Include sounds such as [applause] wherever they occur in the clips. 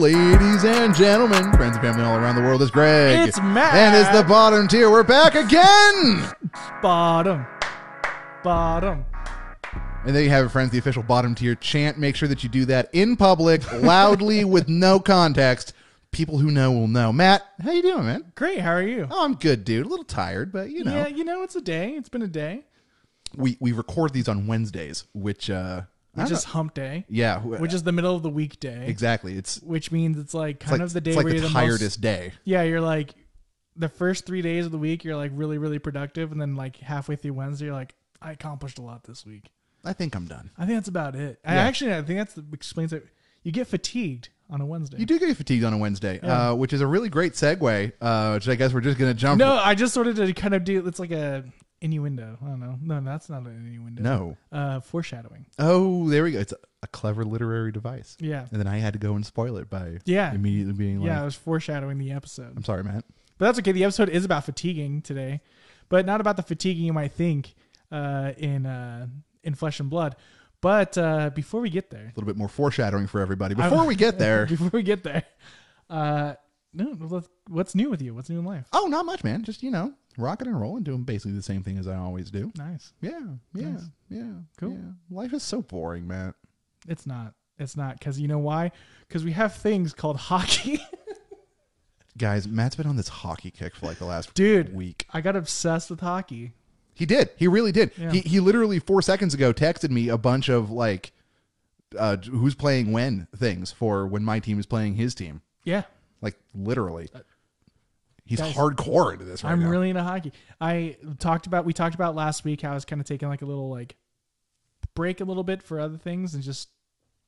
ladies and gentlemen, friends and family all around the world. It's Greg. It's Matt. And it's the bottom tier. We're back again. Bottom. Bottom. And there you have it, friends. The official bottom tier chant. Make sure that you do that in public, loudly, [laughs] with no context. People who know will know. Matt, how you doing, man? Great. How are you? Oh, I'm good, dude. A little tired, but you know, Yeah, you know, it's a day. It's been a day. we we record these on Wednesdays, which uh, Which is hump day. yeah, wh- Which is the middle of the weekday. exactly. It's, Which means it's like kind like, of the day it's like where the you're the tiredest day. Yeah, you're like the first three days of the week, you're like really, really productive, and then like halfway through Wednesday, you're like, I accomplished a lot this week. I think I'm done. I think that's about it. I Yeah. actually, I think that's explains it. You get fatigued on a Wednesday. You do get fatigued on a Wednesday, Yeah. uh, which is a really great segue. Uh, which I guess we're just gonna jump. no, I just sort of to kind of do. It's like a innuendo. I don't know. No, that's not an innuendo. no. Uh, foreshadowing. Oh, there we go. It's a, a clever literary device. Yeah. And then I had to go and spoil it by Yeah. immediately being like, Yeah, I was foreshadowing the episode. "I'm sorry, Matt." But that's okay. The episode is about fatiguing today, but not about the fatiguing you might think uh, in uh, in flesh and blood. But uh, before we get there, A little bit more foreshadowing for everybody. Before we get [laughs] there, before we get there, uh, no, what's new with you? What's new in life? oh, not much, man. Just you know, rocking and rolling, doing basically the same thing as I always do. Nice. Yeah, yeah, Nice. yeah. Cool. yeah. Life is so boring, Matt. It's not. It's not because you know why? Because we have things called [laughs] hockey. Guys, Matt's been on this hockey kick for like the last Dude. week. I got obsessed with hockey. He did. He really did. Yeah. He he literally four seconds ago texted me a bunch of like uh who's playing when things for when my team is playing his team. Yeah, Like literally. He's guys, hardcore into this right I'm now. really into hockey. I talked about we talked about last week how I was kind of taking like a little like break a little bit for other things and just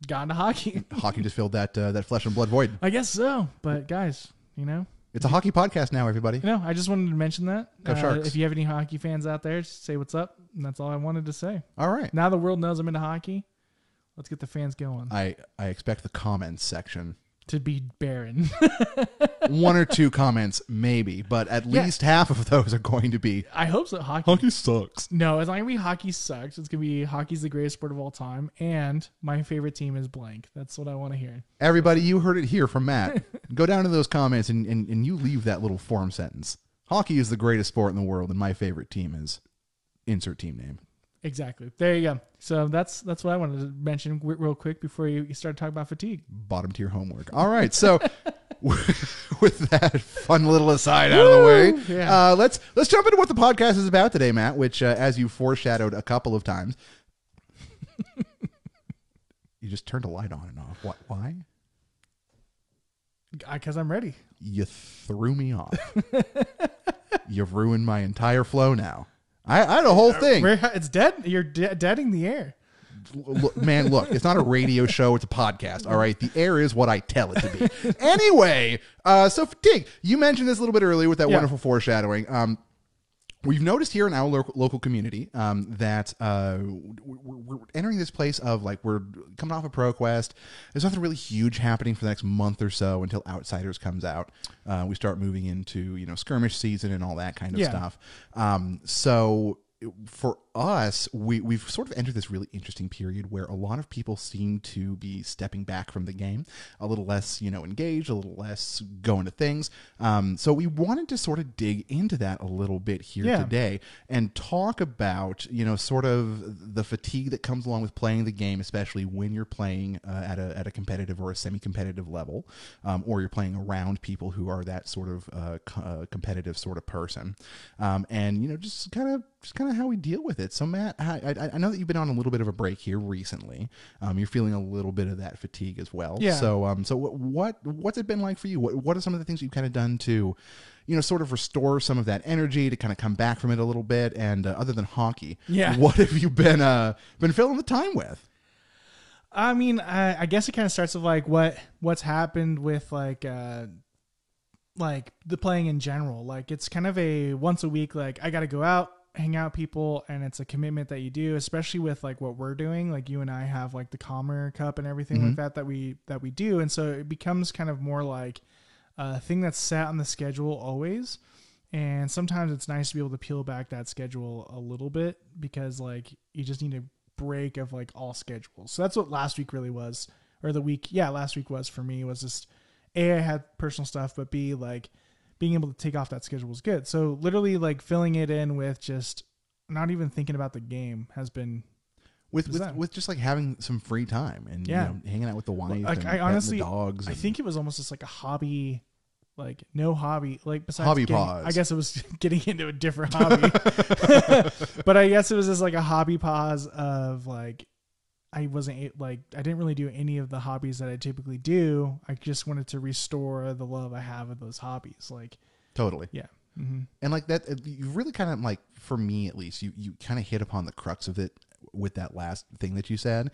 got into hockey. [laughs] hockey just filled that uh, that flesh and blood void. I guess so. But guys, you know, It's a hockey podcast now, everybody. you know, I just wanted to mention that. Uh, Sharks. If you have any hockey fans out there, just say what's up. And that's all I wanted to say. All right. Now the world knows I'm into hockey. Let's get the fans going I I expect the comments section. To be barren. [laughs] One or two comments maybe, but at Yeah. least half of those are going to be I hope so. Hockey. sucks. No, it's not gonna be hockey sucks. It's gonna be hockey's the greatest sport of all time, and my favorite team is blank. That's what I want to hear. Everybody, you heard it here from Matt. [laughs] Go down to those comments and, and, and you leave that little form sentence. Hockey is the greatest sport in the world, and my favorite team is insert team name. Exactly. There you go. So that's that's what I wanted to mention w- real quick before you you start talking about fatigue. Bottom tier homework. All right, so [laughs] [laughs] with that fun little aside out of the way, Yeah. uh, let's let's jump into what the podcast is about today, Matt. Which, uh, as you foreshadowed a couple of times, [laughs] you just turned a light on and off. What? Why? Because I'm ready. You threw me off. You've ruined my entire flow now. I, I had a whole thing. It's dead. You're de- deading the air. Look, man, look, it's not a radio [laughs] show, it's a podcast. All right. The air is what I tell it to be. [laughs] anyway, uh, so fatigue. You mentioned this a little bit earlier with that Yeah. wonderful foreshadowing. Um, We've noticed here in our local, local community um, that uh, we're, we're entering this place of like we're coming off a of ProQuest. There's nothing really huge happening for the next month or so until Outsiders comes out. Uh, we start moving into you know skirmish season and all that kind of Yeah. stuff. Um, so for us, we, we've sort of entered this really interesting period where a lot of people seem to be stepping back from the game, a little less, you know, engaged, a little less going to things. Um, so we wanted to sort of dig into that a little bit here Yeah. today and talk about, you know, sort of the fatigue that comes along with playing the game, especially when you're playing uh, at a at a competitive or a semi-competitive level, um, or you're playing around people who are that sort of uh, co- uh, competitive sort of person, um, and you know, just kind of just kind of how we deal with it. So, Matt, I, I, I know that you've been on a little bit of a break here recently. Um, you're feeling a little bit of that fatigue as well. Yeah. So, um, so what, what what's it been like for you? What what are some of the things you've kind of done to, you know, sort of restore some of that energy to kind of come back from it a little bit? And uh, other than hockey, Yeah. [laughs] what have you been uh been filling the time with? I mean, I, I guess it kind of starts with like what what's happened with like uh like the playing in general. Like it's kind of a once a week. Like I got to go out, hang out people, and it's a commitment that you do. Especially with like what we're doing. Like you and I have like the Calmer Cup and everything like mm-hmm. that that we that we do, and so it becomes kind of more like a thing that's set on the schedule always. And sometimes it's nice to be able to peel back that schedule a little bit because like you just need a break of like all schedules. So that's what last week really was, or the week, yeah, last week was for me was just a I had personal stuff, but b like being able to take off that schedule was good. So literally like filling it in with just not even thinking about the game has been with with, with just like having some free time and Yeah. you know, hanging out with the wife like and I honestly the dogs. I think it was almost just like a hobby, like no hobby, like besides Hobby getting- pause. I guess it was [laughs] getting into a different hobby, [laughs] [laughs] but I guess it was just like a hobby pause of like I wasn't like I didn't really do any of the hobbies that I typically do. I just wanted to restore the love I have of those hobbies. Like totally. yeah, hmm and like that uh, you really kind of like for me at least you you kind of hit upon the crux of it with that last thing that you said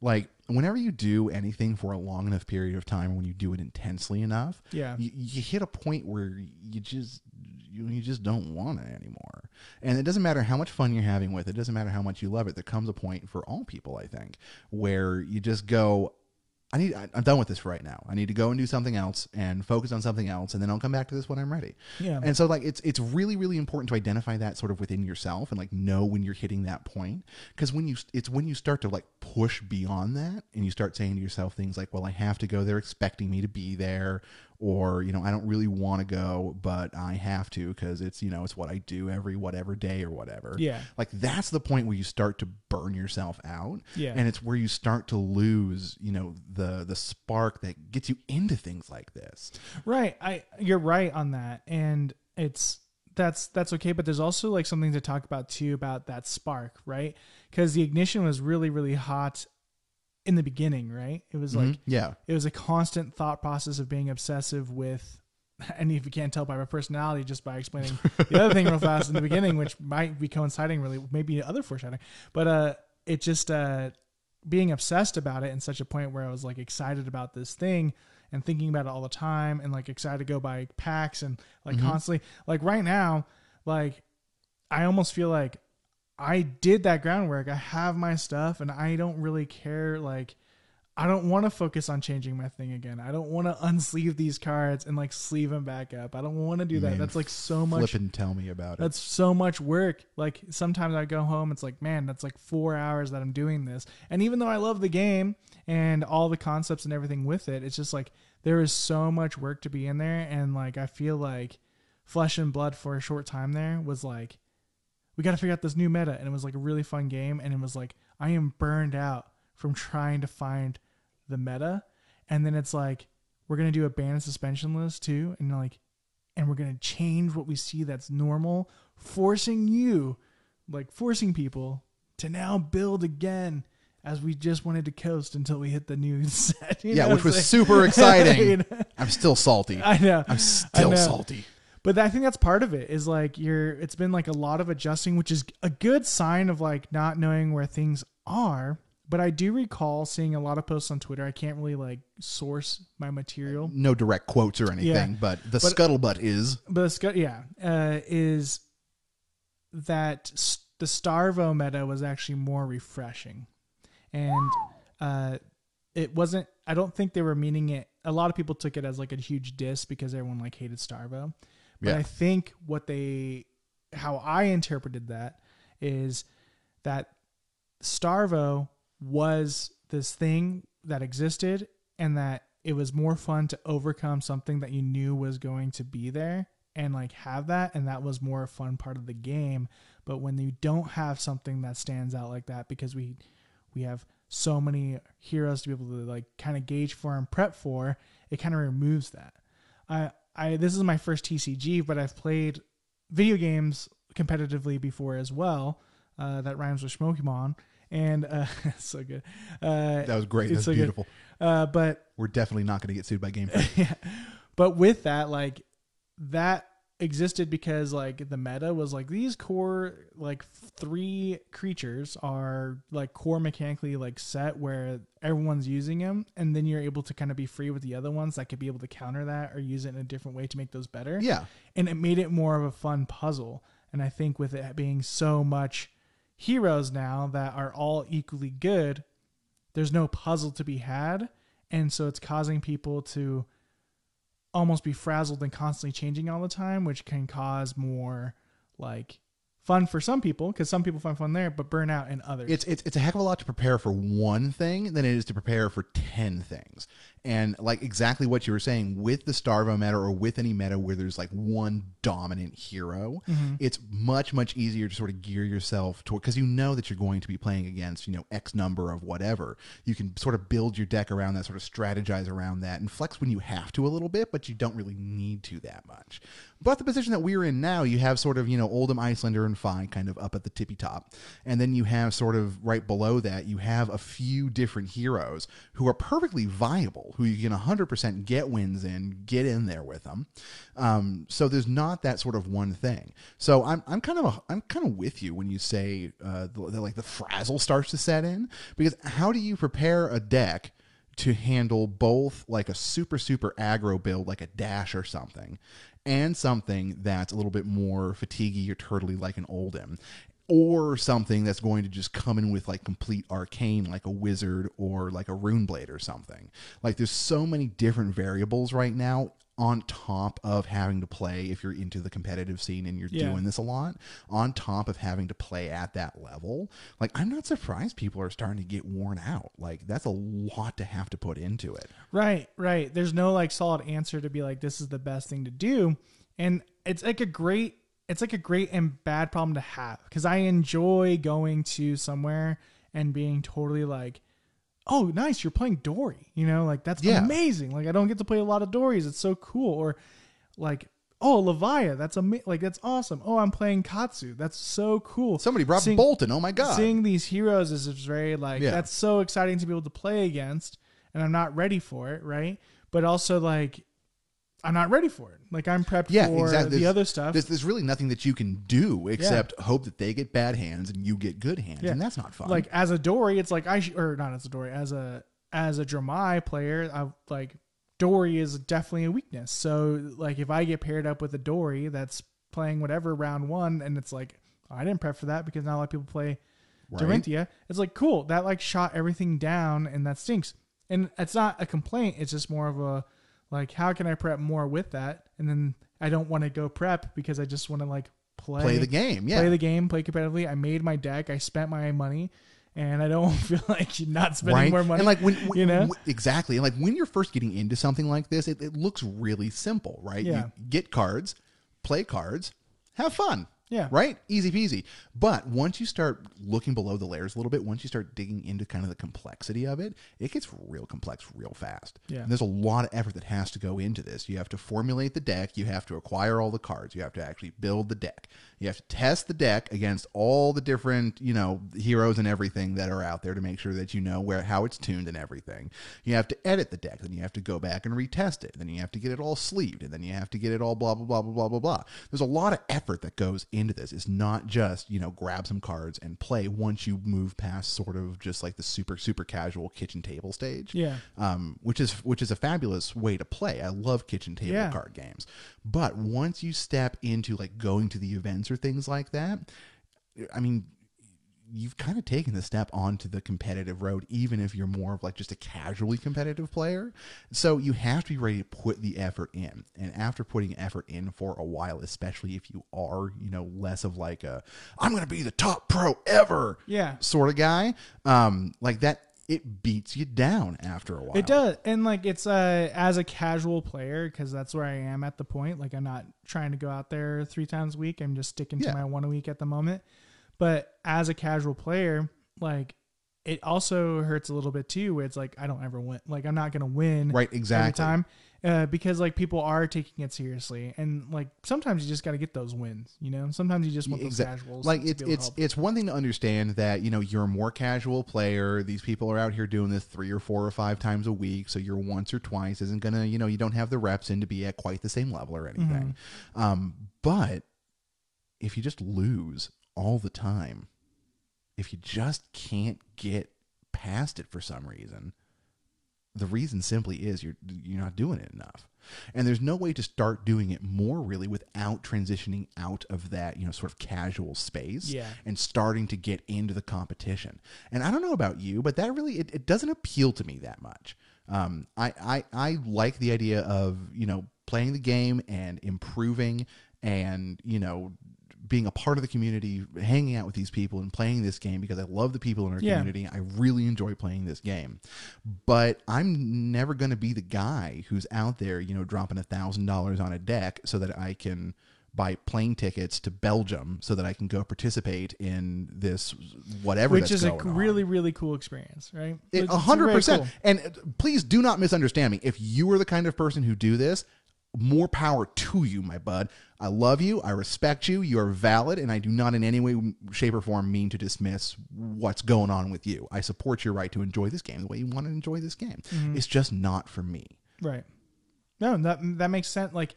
like whenever you do anything for a long enough period of time when you do it intensely enough yeah, you, you hit a point where you just you, you just don't want it anymore and it doesn't matter how much fun you're having with it it doesn't matter how much you love it there comes a point for all people i think where you just go I need. I- I'm done with this for right now. I need to go and do something else and focus on something else, and then I'll come back to this when I'm ready. yeah, And so like it's it's really really important to identify that sort of within yourself and like know when you're hitting that point because when you it's when you start to like push beyond that and you start saying to yourself things like well I have to go they're expecting me to be there or you know I don't really want to go but I have to because it's you know it's what I do every whatever day or whatever. yeah, Like that's the point where you start to burn yourself out yeah. and it's where you start to lose you know the the spark that gets you into things like this. Right. I you're right on that. And it's that's that's okay, but there's also like something to talk about too about that spark, right? Cuz the ignition was really really hot in the beginning, right? It was like Mhm. yeah. it was a constant thought process of being obsessive with [laughs] and if you can't tell by my personality just by explaining the other thing real fast in the beginning which might be coinciding really maybe other foreshadowing but uh it just uh being obsessed about it in such a point where i was like excited about this thing and thinking about it all the time and like excited to go buy packs and like Mhm. constantly like right now like i almost feel like i did that groundwork i have my stuff and i don't really care like I don't want to focus on changing my thing again. I don't want to [laughs] unsleeve these cards and like sleeve them back up. I don't want to do that. Man, That's like so much. Flip and tell me about it. That's so much work. Like sometimes I go home, it's like, man, that's like four hours that I'm doing this. And even though I love the game and all the concepts and everything with it, it's just like there is so much work to be in there. And like I feel like Flesh and Blood for a short time there was like, we got to figure out this new meta. And it was like a really fun game. And it was like, I am burned out from trying to find the meta. And then it's like, we're going to do a ban and suspension list too. And like, and we're going to change what we see that's normal, forcing you, like forcing people to now build again as we just wanted to coast until we hit the new [laughs] set. you yeah, which was super [laughs] exciting. You know? I'm still salty. I know. I'm still know. salty. But I think that's part of it is like you're it's been like a lot of adjusting, which is a good sign of like not knowing where things are. But I do recall seeing a lot of posts on Twitter. I can't really like source my material. No direct quotes or anything, but the But- scuttlebutt is But the sc- yeah, uh, is that s- the Starvo meta was actually more refreshing, and uh, it wasn't. I don't think they were meaning it. A lot of people took it as like a huge diss because everyone like hated Starvo, but Yeah. I think what they, how I interpreted that, is that Starvo was this thing that existed and that it was more fun to overcome something that you knew was going to be there and like have that and that was more a fun part of the game but when you don't have something that stands out like that because we we have so many heroes to be able to like kind of gauge for and prep for it kind of removes that i i this is my first tcg but i've played video games competitively before as well uh, that rhymes with Shmokimon and uh, [laughs] so good uh, that was great. That's so beautiful. uh, but We're definitely not going to get sued by Game Freak. [laughs] yeah. But with that, like that existed because like the meta was like these core like three creatures are like core mechanically like set where everyone's using them and then you're able to kind of be free with the other ones that could be able to counter that or use it in a different way to make those better yeah, and it made it more of a fun puzzle. And I think with it being so much heroes now that are all equally good, there's no puzzle to be had. And so it's causing people to almost be frazzled and constantly changing all the time, which can cause more like fun for some people because some people find fun there, but burnout in others. it's it's it's a heck of a lot to prepare for one thing than it is to prepare for ten things. And like exactly what you were saying with the Starvo meta or with any meta where there's like one dominant hero, mm-hmm. it's much, much easier to sort of gear yourself toward because you know that you're going to be playing against, you know, X number of whatever. You can sort of build your deck around that, sort of strategize around that, and flex when you have to a little bit, but you don't really need to that much. But the position that we're in now, you have sort of, you know, Oldhim, Iyslander, and Fai kind of up at the tippy top. And then you have sort of right below that, you have a few different heroes who are perfectly viable, who you can 100% get wins in, get in there with them. Um, so there's not that sort of one thing. So I'm, I'm kind of a, I'm kind of with you when you say uh, the, the, like the frazzle starts to set in because how do you prepare a deck to handle both like a super super aggro build like a dash or something and something that's a little bit more fatiguey or turtly like an Oldhim or something that's going to just come in with like complete arcane like a wizard or like a rune blade or something like there's so many different variables right now on top of having to play if you're into the competitive scene and you're Yeah. doing this a lot on top of having to play at that level like i'm not surprised people are starting to get worn out like that's a lot to have to put into it Right, right. There's no like solid answer to be like this is the best thing to do. And it's like a great it's like a great and bad problem to have cuz I enjoy going to somewhere and being totally like oh, nice, you're playing Dory. You know, like that's Yeah. amazing. Like I don't get to play a lot of Dories. It's so cool or like Oh, Levia, that's amazing. like that's awesome. Oh, I'm playing Katsu. That's so cool. somebody brought Seeing- Boltyn oh my god seeing these heroes is very like Yeah. that's so exciting to be able to play against and i'm not ready for it right but also like i'm not ready for it like i'm prepped yeah for exactly the There's- other stuff there's, there's really nothing that you can do except hope that they get bad hands and you get good hands Yeah. and that's not fun like as a dory it's like i sh- or not as a dory as a as a Dromai player i like dory is definitely a weakness so like if i get paired up with a dory that's playing whatever round one and it's like i didn't prep for that because not a lot of people play Right. Dorinthia, it's like cool. That like shot everything down and that stinks. And it's not a complaint, it's just more of a like how can I prep more with that? And then I don't want to go prep because I just want to like play play the game yeah play the game, play competitively. I made my deck, I spent my money, and I don't [laughs] feel like not spending right more money. and like when, when you know? when- exactly and like when you're first getting into something like this it, it looks really simple right Yeah. you get cards play cards have fun Yeah. right? Easy peasy. But once you start looking below the layers a little bit once you start digging into kind of the complexity of it it gets real complex real fast. Yeah. And there's a lot of effort that has to go into this. You have to formulate the deck. You have to acquire all the cards. You have to actually build the deck you have to test the deck against all the different you know heroes and everything that are out there to make sure that you know where how it's tuned and everything you have to edit the deck then you have to go back and retest it then you have to get it all sleeved and then you have to get it all blah blah blah blah blah blah blah there's a lot of effort that goes into this it's not just you know grab some cards and play once you move past sort of just like the super super casual kitchen table stage Yeah. um, which is which is a fabulous way to play. I love kitchen table Yeah. card games, but once you step into like going to the events or things like that, I mean, you've kind of taken the step onto the competitive road, even if you're more of like just a casually competitive player. So you have to be ready to put the effort in, and after putting effort in for a while, especially if you are, you know, less of like a I'm going to be the top pro ever, Yeah. sort of guy, um, like that. It beats you down after a while. It does, and like it's uh as a casual player because that's where I am at the point. Like I'm not trying to go out there three times a week. I'm just sticking Yeah. to my one a week at the moment. But as a casual player, like it also hurts a little bit too, where it's like I don't ever win. Like I'm not gonna win Right, every exactly. time uh, because like people are taking it seriously, and like sometimes you just got to get those wins. You know, sometimes you just want those Exact- casuals. Like it's be able to it's it's one thing to understand that you know you're a more casual player. These people are out here doing this three or four or five times a week, so your once or twice isn't gonna you know you don't have the reps in to be at quite the same level or anything. Mm-hmm. Um, but if you just lose all the time, if you just can't get past it for some reason, the reason simply is you're you're not doing it enough. And there's no way to start doing it more really without transitioning out of that you know sort of casual space Yeah. and starting to get into the competition. And i don't know about you but that really it, it doesn't appeal to me that much. Um, I, I i like the idea of you know playing the game and improving and you know being a part of the community, hanging out with these people, and playing this game because I love the people in our Yeah. community. I really enjoy playing this game, but I'm never going to be the guy who's out there, you know, dropping a thousand dollars on a deck so that I can buy plane tickets to Belgium so that I can go participate in this whatever. which is a on. really really cool experience, right? A hundred percent. And please do not misunderstand me. If you are the kind of person who do this, more power to you, my bud. I love you. I respect you. You are valid, and I do not in any way, shape, or form mean to dismiss what's going on with you. I support your right to enjoy this game the way you want to enjoy this game. Mm-hmm. It's just not for me. Right. No, that that makes sense. Like,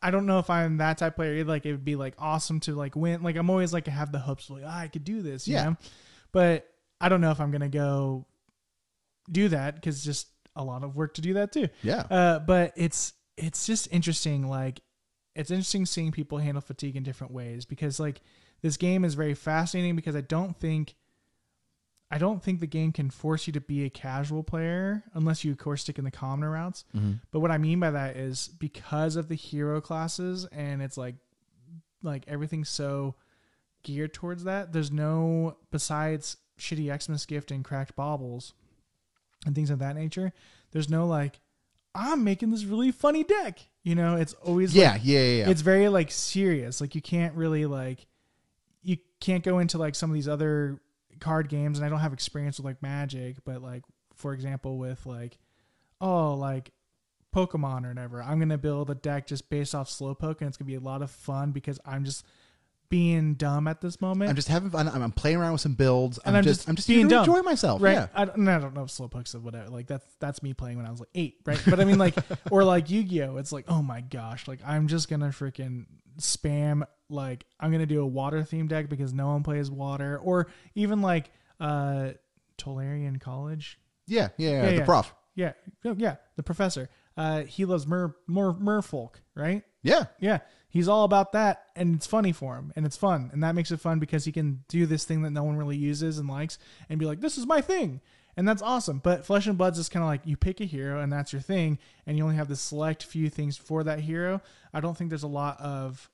I don't know if I'm that type of player. Like, it would be like awesome to like win. Like, I'm always like I have the hopes like ah, I could do this. You Yeah. know? But I don't know if I'm gonna go do that because just a lot of work to do that too. Yeah. Uh, but it's it's just interesting. Like, it's interesting seeing people handle fatigue in different ways because like this game is very fascinating because I don't think. I don't think the game can force you to be a casual player unless you, of course, stick in the commoner routes. Mm-hmm. But what I mean by that is because of the hero classes and it's like like everything's so geared towards that. There's no besides shitty Xmas gift and cracked baubles and things of that nature. There's no like I'm making this really funny deck. You know, it's always Yeah, like, yeah, yeah, yeah. it's very like serious. Like you can't really like you can't go into like some of these other card games and I don't have experience with like Magic, but like for example with like oh like Pokemon or whatever. I'm gonna build a deck just based off Slowpoke and it's gonna be a lot of fun because I'm just being dumb at this moment. I'm just having fun. I'm, I'm playing around with some builds. and I'm, I'm just, just I'm just being here dumb. enjoy myself. right? Yeah. I, don't, and I don't know if Slowpoke's or whatever. Like that's that's me playing when I was like eight, right? But I mean, like, [laughs] or like Yu-Gi-Oh. It's like, oh my gosh, like I'm just gonna freaking spam. Like I'm gonna do a water theme deck because no one plays water, or even like uh Tolarian College. Yeah, yeah, yeah. Yeah, the yeah. prof. Yeah, oh, yeah, the professor. Uh, he loves mer mer merfolk, right? Yeah. Yeah, he's all about that, and it's funny for him, and it's fun, and that makes it fun because he can do this thing that no one really uses and likes, and be like, "This is my thing," and that's awesome. But Flesh and Bloods is kind of like you pick a hero, and that's your thing, and you only have the select few things for that hero. I don't think there's a lot of.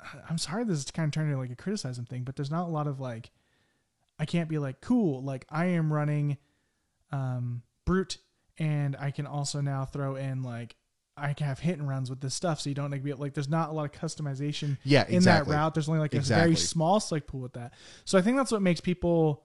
[sighs] I'm sorry, this is kind of turning into like a criticism thing, but there's not a lot of like. I can't be like cool, like I am running, um, brute, and I can also now throw in like I can have hit and runs with this stuff, so you don't like be like. There's not a lot of customization Yeah, in exactly. that route. There's only like a Exactly. very small select pool with that. So I think that's what makes people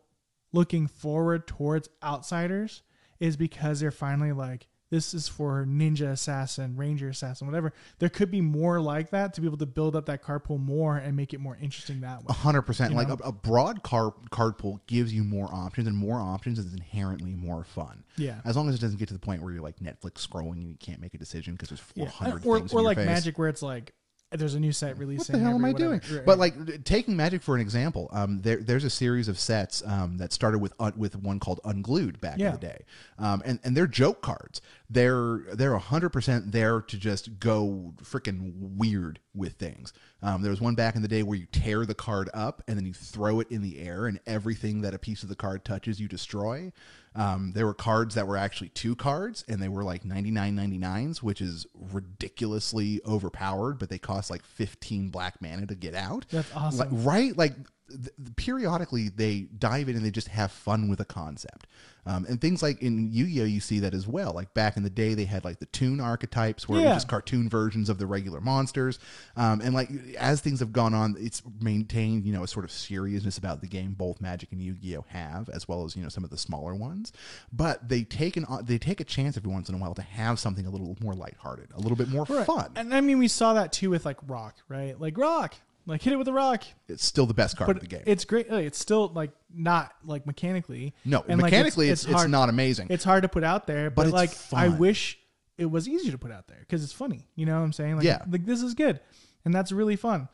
looking forward towards outsiders is because they're finally like, this is for ninja assassin, ranger assassin, whatever. There could be more like that to be able to build up that card pool more and make it more interesting that way. A hundred percent. You Like a, a broad card card pool gives you more options, and more options is inherently more fun. Yeah. As long as it doesn't get to the point where you're like Netflix scrolling and you can't make a decision because there's 400 Yeah. Or, things. or like magic where it's like there's a new set What the hell am I whatever. doing? Right, But like taking Magic for an example, um, there there's a series of sets um, that started with un- with one called Unglued back Yeah. in the day, um, and and they're joke cards. They're they're hundred percent there to just go freaking weird with things. Um, there was one back in the day where you tear the card up and then you throw it in the air, and everything that a piece of the card touches, you destroy. Um, there were cards that were actually two cards, and they were like 99 99s, which is ridiculously overpowered, but they cost like 15 black mana to get out. That's awesome. Like, right? Like th- periodically they dive in and they just have fun with a concept. Um, and things like in Yu-Gi-Oh, you see that as well. Like back in the day, they had like the toon archetypes, where it was just cartoon versions of the regular monsters. Um, and like as things have gone on, it's maintained, you know, a sort of seriousness about the game. Both Magic and Yu-Gi-Oh have, as well as you know some of the smaller ones. But they take an they take a chance every once in a while to have something a little more lighthearted, a little bit more Right. fun. And I mean, we saw that too with like rock, right? Like rock, like hit it with a rock. It's still the best card But of the game. it's great. like, It's still like not like mechanically. no, And, like, mechanically, it's, it's, hard- not amazing. It's hard to put out there, but, it's like I wish it was easier to put out there because it's funny. You know what I'm saying? Like, Yeah. Like this is good, and that's really fun.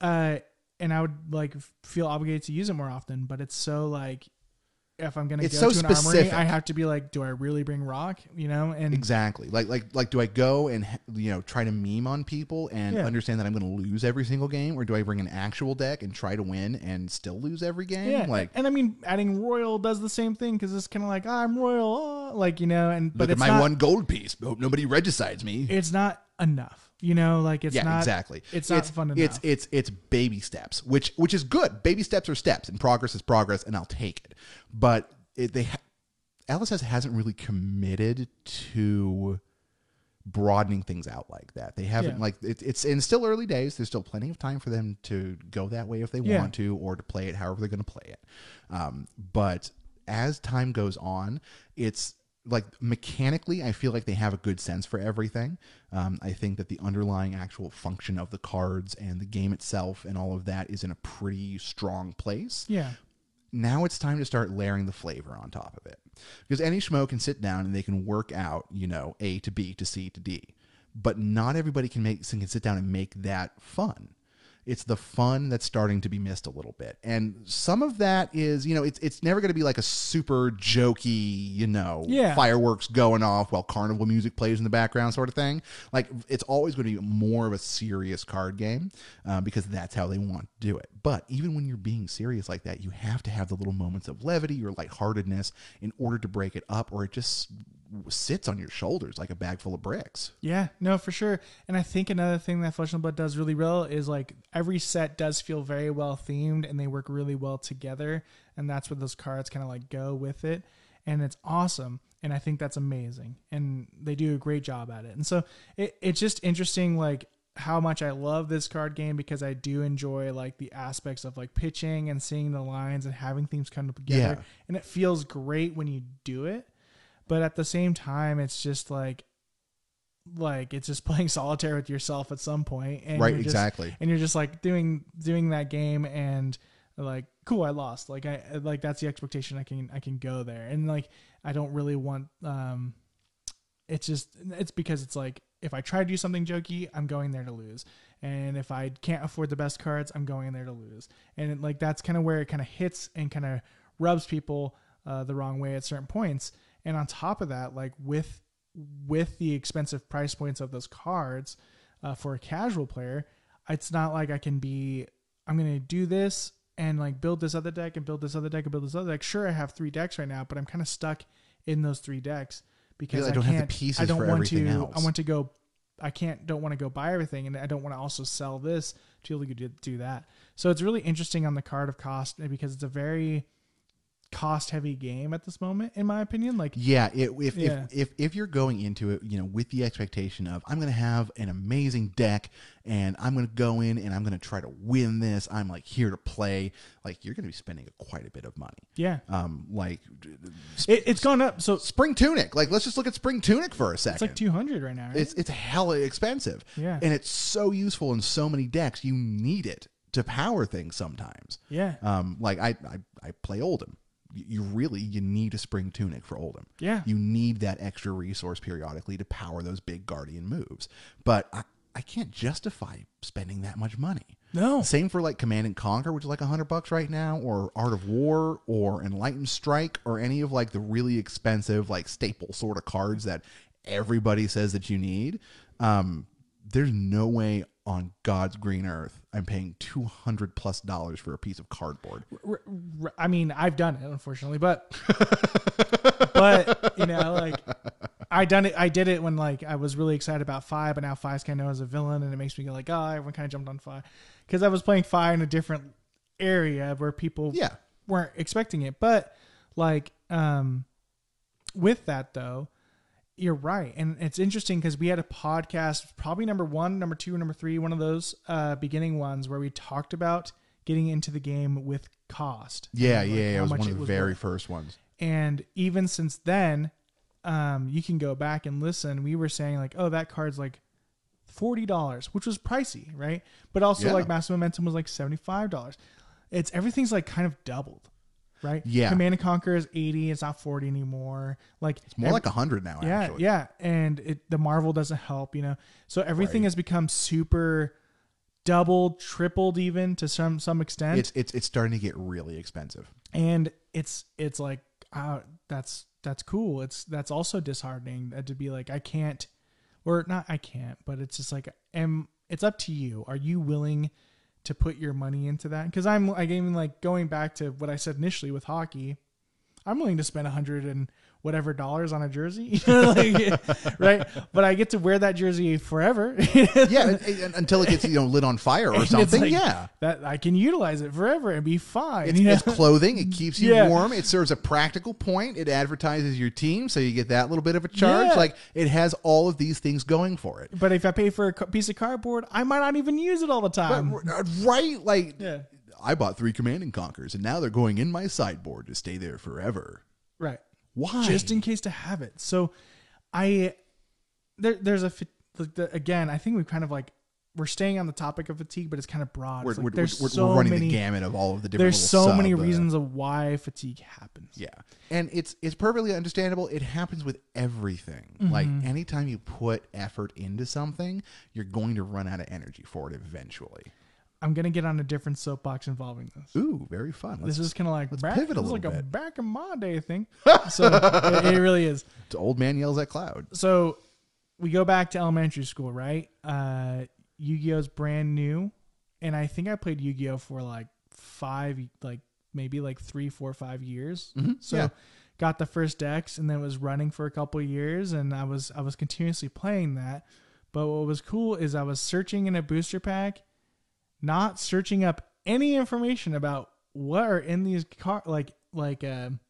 Uh, and I would like feel obligated to use it more often, but it's so like. If I'm gonna It's go so to an specific. armory, I have to be like, do I really bring rock? You know, and Exactly. Like like like do I go and you know try to meme on people and Yeah. understand that I'm going to lose every single game or do I bring an actual deck and try to win and still lose every game? Yeah, Like and I mean, adding royal does the same thing because it's kind of like ah, I'm royal, oh, like you know, and but look at it's my not, one gold piece. Nobody regicides me. It's not enough. You know, like it's yeah, not exactly. It's not fun enough. It's it's it's baby steps, which which is good. Baby steps are steps, and progress is progress, and I'll take it. But it, they LSS hasn't really committed to broadening things out like that. They haven't Yeah. like it, it's in still early days. There's still plenty of time for them to go that way if they Yeah. want to, or to play it however they're going to play it. Um, but as time goes on, it's like mechanically, I feel like they have a good sense for everything. Um, I think that the underlying actual function of the cards and the game itself and all of that is in a pretty strong place yeah. now it's time to start layering the flavor on top of it. Because any schmo can sit down and they can work out, you know, A to B to C to D. But not everybody can make can sit down and make that fun. It's the fun that's starting to be missed a little bit. And some of that is, you know, it's it's never going to be like a super jokey, you know, Yeah. fireworks going off while carnival music plays in the background sort of thing. Like it's always going to be more of a serious card game uh, because that's how they want to do it. But even when you're being serious like that, you have to have the little moments of levity or lightheartedness in order to break it up, or it just sits on your shoulders like a bag full of bricks. Yeah, no, for sure. And I think another thing that Flesh and Blood does really well is like every set does feel very well themed and they work really well together. And that's where those cards kind of like go with it. And it's awesome. And I think that's amazing. And they do a great job at it. And so it, it's just interesting, like, how much I love this card game because I do enjoy like the aspects of like pitching and seeing the lines and having things come together. Yeah. And it feels great when you do it. But at the same time, it's just like like it's just [laughs] playing solitaire with yourself at some point and right, you're just- exactly. and you're just like doing doing that game and like cool i lost. Like i like that's the expectation i can i can go there. And like i don't really want um it's just it's because it's like if i try to do something jokey i'm going there to lose. And if i can't afford the best cards i'm going there to lose. And it, like that's kind of where it kind of hits and kind of rubs people uh, the wrong way at certain points and on top of that like with with the expensive price points of those cards uh, for a casual player it's not like i can be i'm going to do this and like build this other deck and build this other deck and build this other deck sure i have three decks right now but i'm kind of stuck in those three decks because I I, don't have the pieces I don't for want everything to. else. I want to go. I can't. Don't want to go buy everything, and I don't want to also sell this to be able to do that. So it's really interesting on the card of cost because it's a very cost heavy game at this moment, in my opinion. Like Yeah, it, if, Yeah. if if if you're going into it, you know, with the expectation of I'm going to have an amazing deck and I'm going to go in and I'm going to try to win this. I'm like here to play. Like you're going to be spending quite a bit of money. yeah, Um, like it, it's gone up. So spring tunic. Like let's just look at spring tunic for a second. it's like two hundred right now. Right? It's it's hella expensive. Yeah. and it's so useful in so many decks. You need it to power things sometimes. yeah, Um, like I I, I play Oldhim. You- really you need a spring tunic for Oldhim. Yeah. you need that extra resource periodically to power those big guardian moves. But I, I can't justify spending that much money. no, Same for like Command and Conquer, which is like a hundred bucks right now, or Art of War, or Enlightened Strike, or any of like the really expensive like staple sort of cards that everybody says that you need. Um, there's no way on God's green earth I'm paying two hundred plus dollars for a piece of cardboard. R- r- I mean, I've done it, unfortunately, but but you know, like I done it. I did it when like I was really excited about Fai, but now Fai's kind of known as a villain, and it makes me go like, oh, everyone kind of jumped on Fai because I was playing Fai in a different area where people Yeah, weren't expecting it. But like, um, with that though, you're right, and it's interesting because we had a podcast, probably number one, number two, number three, one of those uh, beginning ones where we talked about getting into the game with cost. yeah, like, yeah. yeah. It was one of the very worth. first ones. And even since then, um, you can go back and listen. We were saying like, oh, that card's like forty dollars, which was pricey, right? But also Yeah. like Mask of Momentum was like seventy five dollars. It's everything's like kind of doubled, right? Yeah. Command and Conquer is eighty. It's not forty anymore. Like It's more like a hundred now. yeah, actually. yeah, and it the Marvel doesn't help, you know. So everything Right. has become super doubled, tripled, even to some some extent It's it's it's starting to get really expensive. and it's it's like uh, that's that's cool it's that's also disheartening uh, to be like i can't or not i can't but it's just like am it's up to you are you willing to put your money into that? Because i'm even like going back to what i said initially with hockey I'm willing to spend a hundred and whatever dollars on a jersey, [laughs] like, [laughs] right? But I get to wear that jersey forever. [laughs] yeah, and- and until it gets you know lit on fire or something. like, yeah. that I can utilize it forever and be fine. It's, you know? it's clothing. It keeps you Yeah. warm. It serves a practical point. It advertises your team, so you get that little bit of a charge. Yeah. Like it has all of these things going for it. but if I pay for a piece of cardboard, I might not even use it all the time. uh, right? Like yeah, I bought three Command and Conquers, and now they're going in my sideboard to stay there forever. right. Why? just in case to have it. So I there there's a like the, again, I think we kind of like we're staying on the topic of fatigue, but it's kind of broad. we're, like we're, there's we're, so we're running many the gamut of all of the different. there's so many sub, uh, reasons of why fatigue happens. Yeah. And it's it's perfectly understandable. It happens with everything. Like Mm-hmm. anytime you put effort into something, you're going to run out of energy for it eventually. I'm gonna get on a different soapbox involving this. Ooh, very fun. Let's, This is kind of like let's back, pivot a this is little like a back in my day thing. [laughs] So it, it really is. the old man yells at cloud. So we go back to elementary school, right? Uh, Yu-Gi-Oh's brand new, and I think I played Yu-Gi-Oh for like five, like maybe like three, four, five years. So yeah. got the first decks, and then was running for a couple years, and I was I was continuously playing that. But what was cool is I was searching in a booster pack, not searching up any information about what are in these cards, like like. um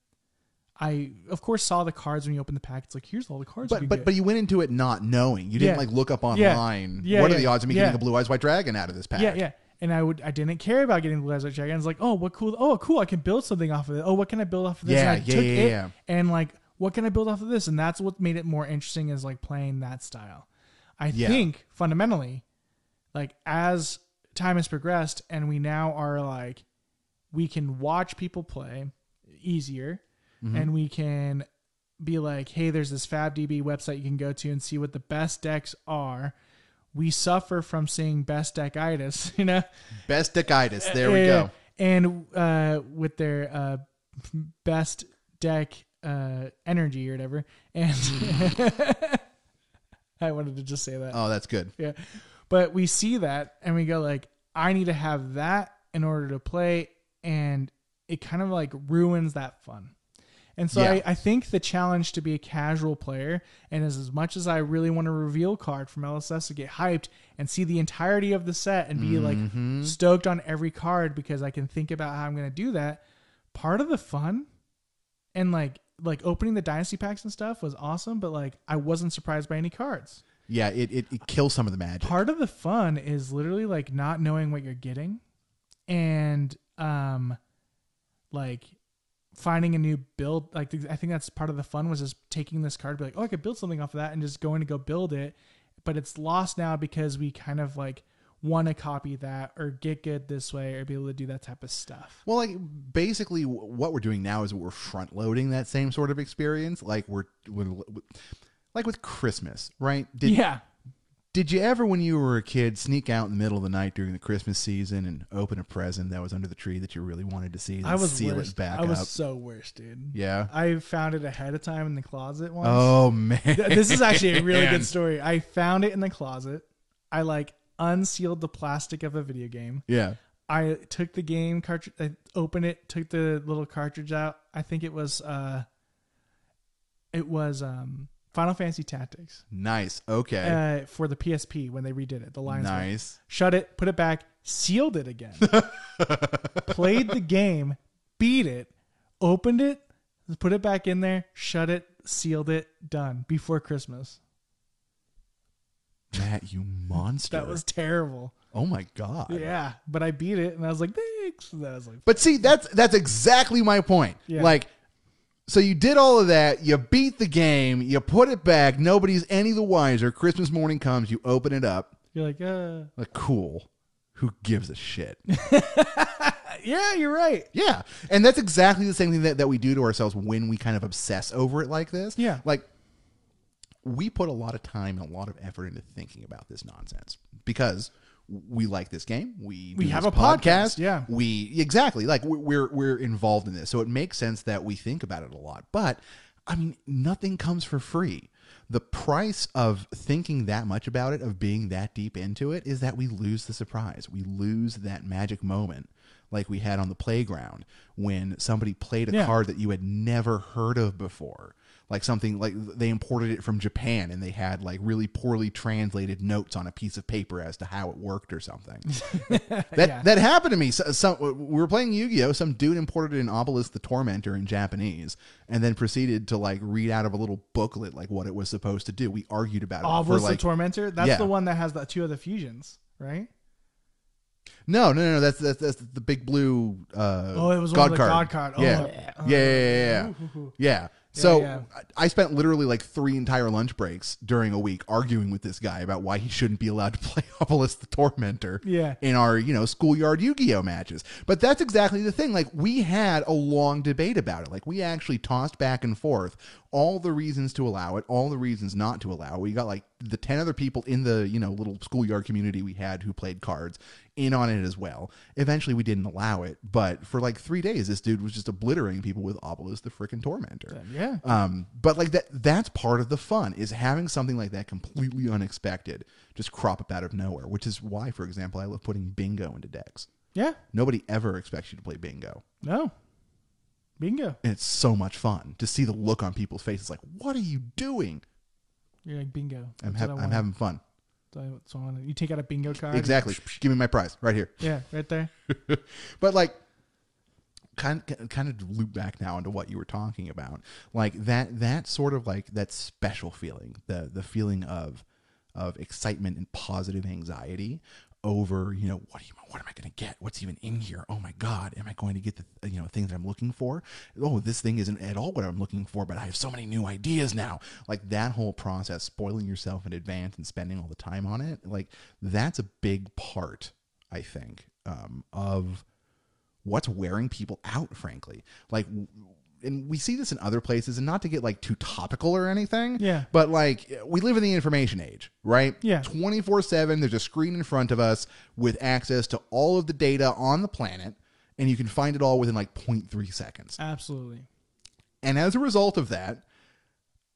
I of course saw the cards when you open the pack. It's like here's all the cards. But but get. but you went into it not knowing. You didn't Yeah. like look up online. Yeah, what are the odds of me Yeah. getting a blue eyes white dragon out of this pack? Yeah, yeah. And I would I didn't care about getting the Lesser Dragon. It's like, oh, what cool! Oh, cool! I can build something off of it. Oh, what can I build off of this? Yeah, and I yeah, took yeah, it yeah. And like, what can I build off of this? And that's what made it more interesting is like playing that style. I Yeah. think fundamentally, like as time has progressed and we now are like, we can watch people play easier, Mm-hmm. and we can be like, hey, there's this FabDB website you can go to and see what the best decks are. We suffer from seeing best deckitis, [laughs] you know. Best deckitis. There we go. And uh, with their uh, best deck uh, energy or whatever, and [laughs] I wanted to just say that. Oh, that's good. Yeah. But we see that and we go like, I need to have that in order to play, and it kind of like ruins that fun. And so Yeah. I, I think the challenge to be a casual player, and as, as much as I really want to reveal card from LSS to get hyped and see the entirety of the set and be Mm-hmm. like stoked on every card because I can think about how I'm going to do that, part of the fun and like like opening the dynasty packs and stuff was awesome, but like I wasn't surprised by any cards Yeah, it, it, it kills some of the magic. part of the fun is literally like not knowing what you're getting and um like finding a new build like i think that's part of the fun was just taking this card be like oh i could build something off of that and just going to go build it but it's lost now because we kind of like want to copy that or get good this way or be able to do that type of stuff Well, like basically, what we're doing now is we're front loading that same sort of experience. Like we're, we're like with Christmas, right? Did, yeah Did you ever, when you were a kid, sneak out in the middle of the night during the Christmas season and open a present that was under the tree that you really wanted to see? I was seal worst. it back i was up. so worst dude Yeah. i found it ahead of time in the closet once Oh man. This is actually a really good [laughs] story. I found it in the closet. I like unsealed the plastic of a video game. Yeah. I took the game cartridge, I opened it, took the little cartridge out. I think it was, uh, it was um, Final Fantasy Tactics Nice. Okay. uh, for the PSP when they redid it. The Lions. one. nice. Shut it, put it back, sealed it again. [laughs] played the game, beat it, opened it, put it back in there, shut it, sealed it, done before Christmas. Matt, you [laughs] monster. That was terrible. Oh my god. Yeah, but I beat it, and I was like, thanks. And I was like, But see, that's that's exactly my point. Yeah. Like, so you did all of that. You beat the game. You put it back. Nobody's any the wiser. Christmas morning comes. You open it up. you're like, uh, Like, cool. Who gives a shit? [laughs] yeah, you're right. yeah, and that's exactly the same thing that, that we do to ourselves when we kind of obsess over it like this. Yeah. like we put a lot of time and a lot of effort into thinking about this nonsense because we like this game. We We have a podcast, yeah. we exactly like we- we're we're involved in this, so it makes sense that we think about it a lot. But I mean, nothing comes for free. the price of thinking that much about it, of being that deep into it, is that we lose the surprise. We lose that magic moment like we had on the playground when somebody played a Yeah. card that you had never heard of before. Like something like they imported it from Japan and they had like really poorly translated notes on a piece of paper as to how it worked or something. [laughs] [laughs] that Yeah. that happened to me. So, some we were playing Yu-Gi-Oh. Some dude imported an Obelisk the Tormentor in Japanese and then proceeded to like read out of a little booklet like what it was supposed to do. We argued about it Oh, for was like the Tormentor? That's Yeah. the one that has the two of the fusions, right? no, no, no, no. That's that's, that's the big blue. Uh, Oh, it was God one of the card. God card. Oh, yeah, yeah, yeah, yeah, yeah. Yeah. So yeah. I spent literally like three entire lunch breaks during a week arguing with this guy about why he shouldn't be allowed to [laughs] play Obelisk the Tormentor Yeah. in our, you know, schoolyard Yu-Gi-Oh matches. But that's exactly the thing. Like we had a long debate about it. Like we actually tossed back and forth all the reasons to allow it, all the reasons not to allow. it. We got like the 10 other people in the, you know, little schoolyard community we had who played cards in on it as well. Eventually we didn't allow it, but for like 3 days this dude was just obliterating people with Obelisk the freaking Tormentor. Yeah. Um, but like that that's part of the fun is having something like that completely unexpected just crop up out of nowhere, which is why, for example, I love putting bingo into decks. Yeah. Nobody ever expects you to play bingo. No. Bingo. And it's so much fun to see the look on people's faces like, what are you doing? You're like bingo. I'm, ha- I'm having fun. I- so I wanna- you take out a bingo card. Exactly. Give me my prize right here. Yeah, right there. [laughs] but like kind kind of loop back now into what you were talking about like that that sort of like that special feeling the the feeling of of excitement and positive anxiety over you know what you what am i going to get? What's even in here? Oh my god am i going to get the you know things i'm looking for? Oh this thing isn't at all what i'm looking for but i have so many new ideas now. Like that whole process spoiling yourself in advance and spending all the time on it like that's a big part i think um, of what's wearing people out frankly. Like and we see this in other places and not to get like too topical or anything Yeah. but like we live in the information age right Yeah. 24/7 there's a screen in front of us with access to all of the data on the planet and you can find it all within like 0.3 seconds Absolutely. and as a result of that,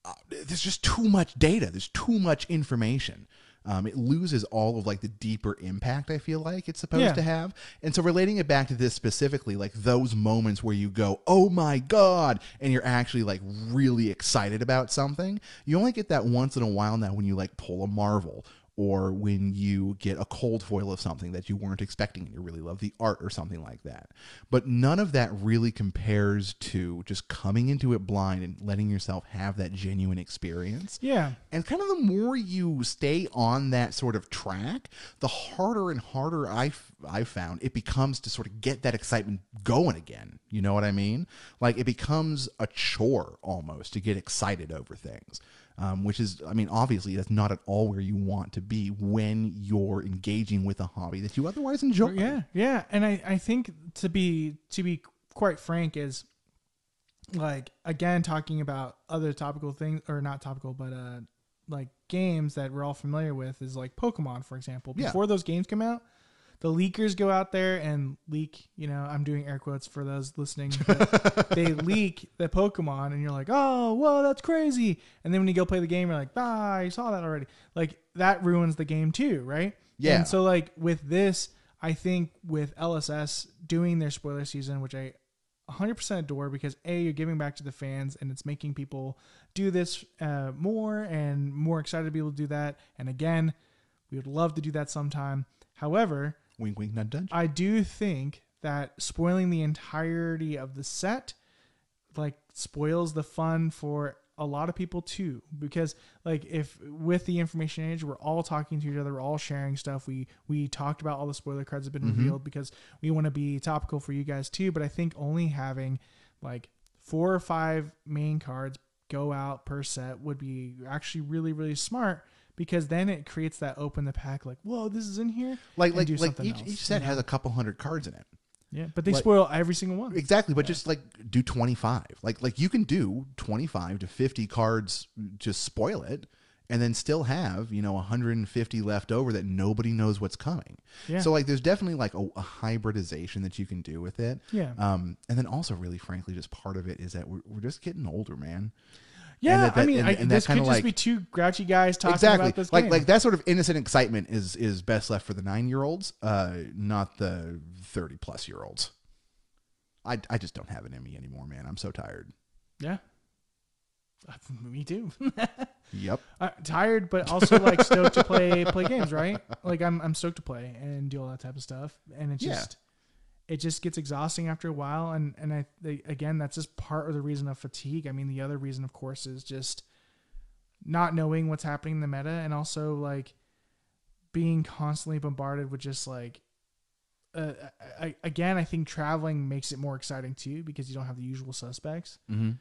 uh, there's just too much data. There's too much information. Um, it loses all of like the deeper impact I feel like it's supposed Yeah. to have. And so relating it back to this specifically, like those moments where you go, "Oh my god," and you're actually like really excited about something. You only get that once in a while now when you like pull a Marvel or when you get a cold foil of something that you weren't expecting and you really love the art or something like that. But none of that really compares to just coming into it blind and letting yourself have that genuine experience. Yeah. And kind of the more you stay on that sort of track, the harder and harder I've, I've found it becomes to sort of get that excitement going again. You know what I mean? Like it becomes a chore almost to get excited over things. Um, which is, I mean, obviously that's not at all where you want to be when you're engaging with a hobby that you otherwise enjoy. Yeah, yeah, and I, I think to be to be quite frank is like again talking about other topical things or not topical but uh like games that we're all familiar with is like Pokemon for example. Yeah. Before those games come out, the leakers go out there and leak, you know, I'm doing air quotes for those listening. [laughs] they leak the Pokemon and you're like, "Oh, whoa, that's crazy." And then when you go play the game, you're like, "Ah, I saw that already." Like that ruins the game too, right? Yeah. And so like with this, I think with LSS doing their spoiler season, which I 100% adore because a you're giving back to the fans and it's making people do this uh, more and more excited to be able to do that. And again, we would love to do that sometime. However, Wink, wink, nudge, nudge. I do think that spoiling the entirety of the set like spoils the fun for a lot of people too because like if with the information age we're all talking to each other we're all sharing stuff we we talked about all the spoiler cards have been mm-hmm. revealed because we want to be topical for you guys too but i think only having like four or five main cards go out per set would be actually really really smart because then it creates that open the pack like whoa this is in here like like like each, else, each set you has a couple hundred cards in it. yeah but they like- spoil every single one Exactly, but just like do 25. Like like you can do 25 to 50 cards just spoil it and then still have, you know, 150 left over that nobody knows what's coming. Yeah. So like there's definitely like a, a hybridization that you can do with it. Yeah. Um and then also really frankly just part of it is that we're we're just getting older, man. Yeah, that- I mean, and- I, and this could just like- be two grouchy guys talking exactly about this like game. like that sort of innocent excitement is is best left for the nine year olds, uh, not the thirty plus year olds. I I just don't have it in me anymore, man. I'm so tired. yeah, me too. [laughs] Yep. uh, tired, but also like stoked to play play games, right? Like I'm I'm stoked to play and do all that type of stuff, and it's Yeah. just it just gets exhausting after a while, and and I they, again that's just part of the reason of fatigue. I mean, the other reason, of course, is just not knowing what's happening in the meta, and also like being constantly bombarded with just like. Uh, I, again, I think traveling makes it more exciting too because you don't have the usual suspects Mm-hmm.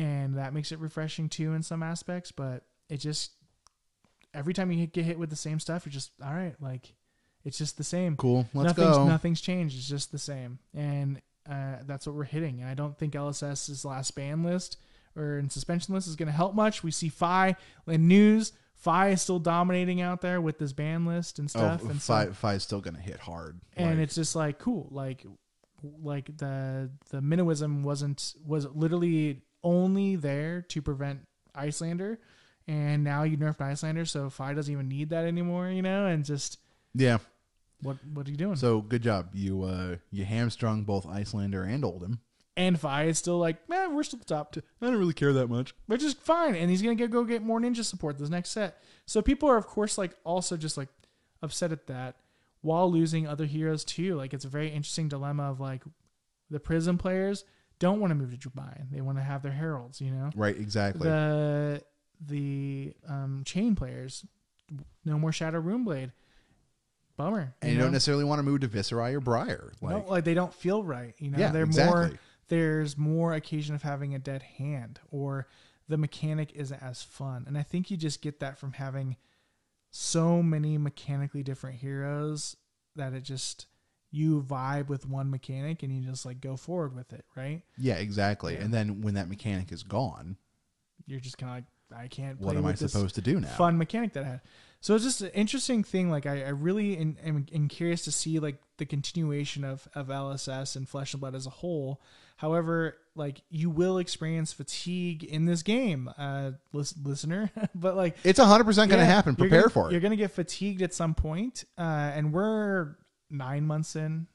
and that makes it refreshing too in some aspects. But it just every time you get hit with the same stuff, you're just all right. Like it's just the same. Cool. Let's nothing's go. nothing's changed. It's just the same, and uh, that's what we're hitting. And I don't think LSS's last ban list or in suspension list is going to help much. We see Fai in news. Fai is still dominating out there with this ban list and Oh, stuff. and so- five five's still gonna hit hard. and Like, it's just like cool like like the the minnowism wasn't was literally only there to prevent Iyslander and now you nerfed Iyslander so Fai doesn't even need that anymore you know and just yeah. What what are you doing So good job. You uh you hamstrung both Iyslander and Oldhim. and Fai is still like man we're still the top two I don't really care that much. which is fine and he's gonna get, go get more ninja support this next set so people are of course like also just like upset at that while losing other heroes too like it's a very interesting dilemma of like the prism players don't want to move to Jubian. They want to have their heralds, you know. Right, exactly. The the um, Chane players, no more Shadow Runeblade. Bummer. and you know? don't necessarily want to move to Viscerai or Briar. Like, no, like they don't feel right. You know, yeah, they're exactly. more. There's more occasion of having a dead hand, or the mechanic isn't as fun. And I think you just get that from having so many mechanically different heroes that it just you vibe with one mechanic and you just like go forward with it, right? Yeah, exactly. Yeah. And then when that mechanic is gone, You're just kind of like, I can't. Play what am I supposed to do now? fun mechanic that I had. So it's just an interesting thing. Like I, I really am, am, am curious to see like the continuation of, of LSS and Flesh and Blood as a whole. However, like you will experience fatigue in this game, uh, lis- listener. [laughs] but like It's 100% going to happen. Prepare gonna- for it. You're gonna get fatigued at some point, uh, and we're nine months in,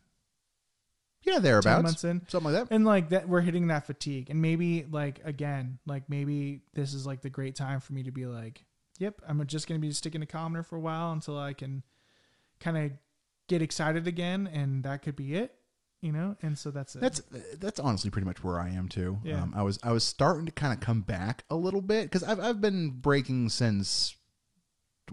Yeah, thereabouts. ten thereabouts. months in, Something like that. and like that we're hitting that fatigue and maybe like again like maybe this is like the great time for me to be like yep i'm just going to be sticking to commoner for a while until i can kind of get excited again and that could be it you know and so that's it That's that's honestly pretty much where I am too. Yeah. Um, I was I was starting to kind of come back a little bit because I've I've been breaking since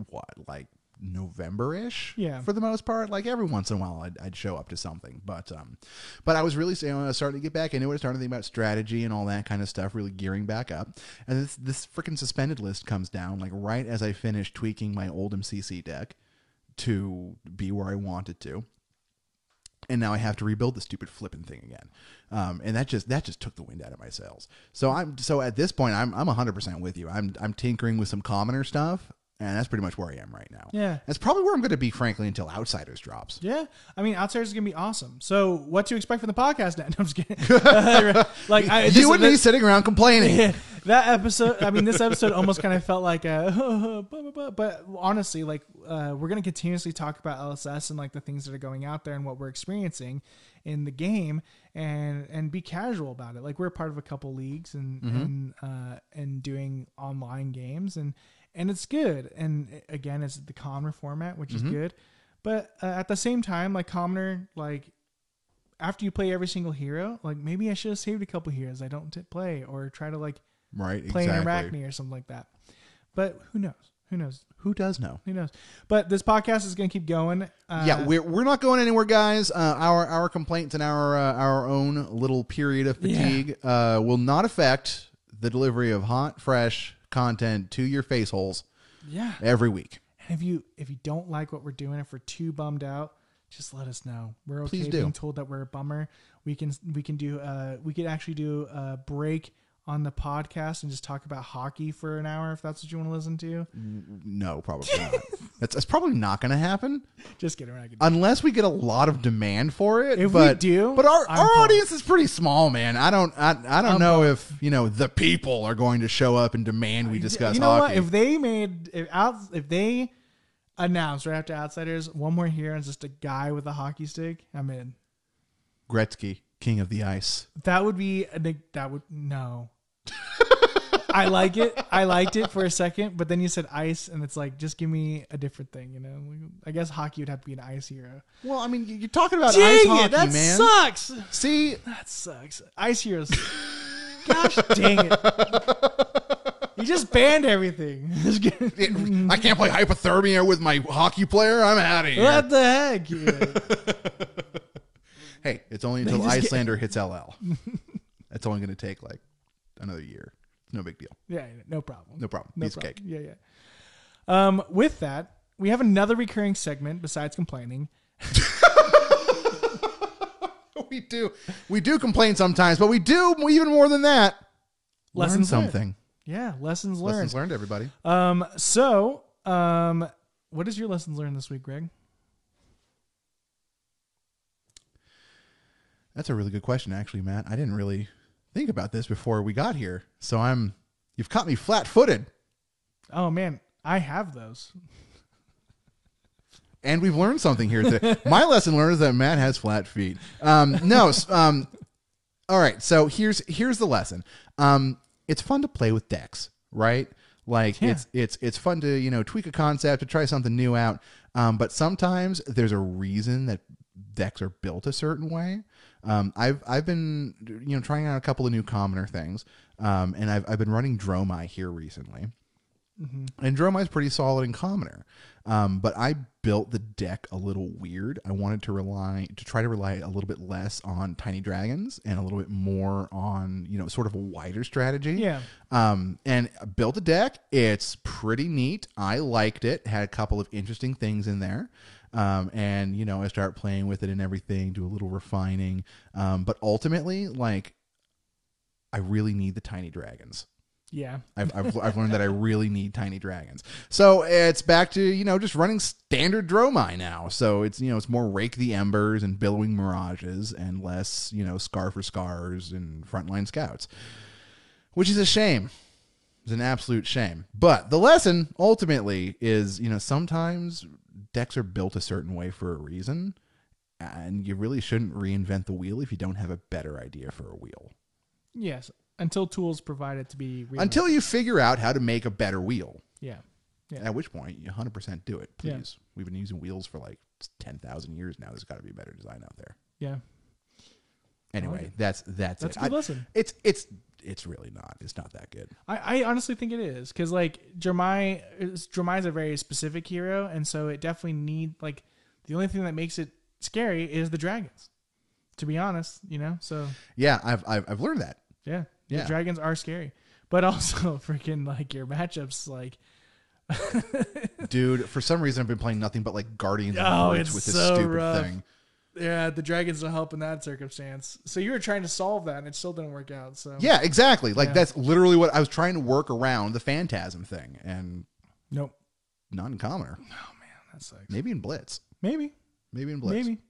what like November ish. Yeah. For the most part, like every once in a while, I'd, I'd show up to something, but um, but I was really saying I was starting to get back into it. I started to think about strategy and all that kind of stuff, really gearing back up. And this this freaking suspended list comes down like right as I finish tweaking my old MCC deck to be where I wanted to and now I have to rebuild the stupid flipping thing again. Um, and that just that just took the wind out of my sails. So I'm so at this point I'm I'm 100% with you. I'm I'm tinkering with some commoner stuff and that's pretty much where I am right now. yeah. That's probably where I'm going to be frankly until Outsiders drops. yeah. I mean outsiders is gonna be awesome. So what to expect from the podcast now? [laughs] No, i'm just kidding. [laughs] Like I, this- you and me this- sitting around complaining. Yeah, [laughs] that episode i mean this episode almost kind of felt like a but honestly like uh, we're going to continuously talk about lss and like the things that are going out there and what we're experiencing in the game and and be casual about it. Like we're part of a couple leagues and and uh and doing online games and and it's good and again it's the commoner format which is good but uh, at the same time like commoner like after you play every single hero, like maybe I should have saved a couple heroes I don't t- play, or try to like Right, play exactly. an Arakni or something like that. But who knows? Who knows? Who does know? Who knows? But this podcast is going to keep going. Uh, yeah, we're, we're not going anywhere, guys. Uh, our our complaints and our uh, our own little period of Yeah. fatigue uh, will not affect the delivery of hot, fresh content to your face holes yeah. every week. And if you if you don't like what we're doing, if we're too bummed out, just let us know. We're okay Please do. being told that we're a bummer. We can we can do uh we could actually do a break on the podcast and just talk about hockey for an hour if that's what you want to listen to? No, probably not. [laughs] that's, that's probably not going to happen Just kidding. we're not gonna- unless we get a lot of demand for it. If we but, do, but our, I'm our pumped. audience is pretty small, man. I don't I, I don't I'm know if you know the people are going to show up and demand we discuss you know hockey. what? If they made if out if they announced right after Outsiders, one more here and just a guy with a hockey stick, I'm in. Gretzky, king of the ice. That would be a that would no. [laughs] I like it. I liked it for a second, but then you said ice, and it's like just give me a different thing. You know, I guess hockey would have to be an ice hero. Well, I mean, you're talking about Dang ice it, hockey, that man. sucks. See, That sucks. Ice heroes. Gosh dang it! You just banned everything. [laughs] I can't play hypothermia with my hockey player. I'm out of here. what the heck? Yeah. [laughs] Hey, it's only until just get- Iyslander hits LL. That's only going to take like another year. No big deal. Yeah, no problem. No problem. No Piece problem. of cake. Yeah, yeah. Um, with that, we have another recurring segment besides complaining. [laughs] We do. We do complain sometimes, but we do even more than that. Lessons learn learned. something. Yeah, lessons learned. Lessons learned, everybody. Um, so, um, what is your lessons learned this week, Greg? That's a really good question, actually, Matt. I didn't really think about this before we got here, so I'm. You've caught me flat-footed, Oh man, I have those. and we've learned something here today. [laughs] My lesson learned is that Matt has flat feet. Um, no. Um, all right. So here's here's the lesson. Um, it's fun to play with decks, right? Like Yeah. it's it's it's fun to you know tweak a concept to try something new out. Um, but sometimes there's a reason that decks are built a certain way. Um, I've I've been you know trying out a couple of new commoner things, um, and I've I've been running Dromai here recently. And Dromai is pretty solid in commoner. Um, but I built the deck a little weird. I wanted to rely to try to rely a little bit less on tiny dragons and a little bit more on, you know, sort of a wider strategy. Yeah. Um, and I built a deck. It's pretty neat. I liked it. Had a couple of interesting things in there. Um, and you know, I start playing with it and everything, do a little refining. Um, but ultimately, like, I really need the tiny dragons. Yeah. I've, I've, I've learned that I really need tiny dragons. So it's back to, you know, just running standard Dromai now. So it's, you know, it's more rake the embers and billowing mirages and less, you know, scar for scars and frontline scouts, which is a shame. It's an absolute shame. But the lesson ultimately is, you know, sometimes decks are built a certain way for a reason. And you really shouldn't reinvent the wheel if you don't have a better idea for a wheel. Yes. Until tools provided to be real. Until you figure out how to make a better wheel. yeah. Yeah. At which point, you 100% do it, Yeah. please. We've been using wheels for like 10,000 years now. There's got to be a better design out there. Yeah. Anyway, it. that's that's, That's it. a good I- lesson. It's it's it's really not. It's not that good. I, I honestly think it is because like Dromai, is- Dromai is a very specific hero, and so it definitely need like the only thing that makes it scary is the dragons. To be honest, you know, so Yeah, I've I've, I've learned that. yeah, Yeah. the dragons are scary, but also [laughs] freaking like your matchups, like [laughs] Dude, for some reason I've been playing nothing but like Guardians of Oh, it's with this so stupid rough. thing. yeah, the dragons don't help in that circumstance. So you were trying to solve that, and it still didn't work out. So Yeah, exactly. Like Yeah. that's literally what I was trying to work around the phantasm thing and nope. not in commoner. Oh man, that sucks. Maybe in Blitz. Maybe, Maybe in Blitz. maybe,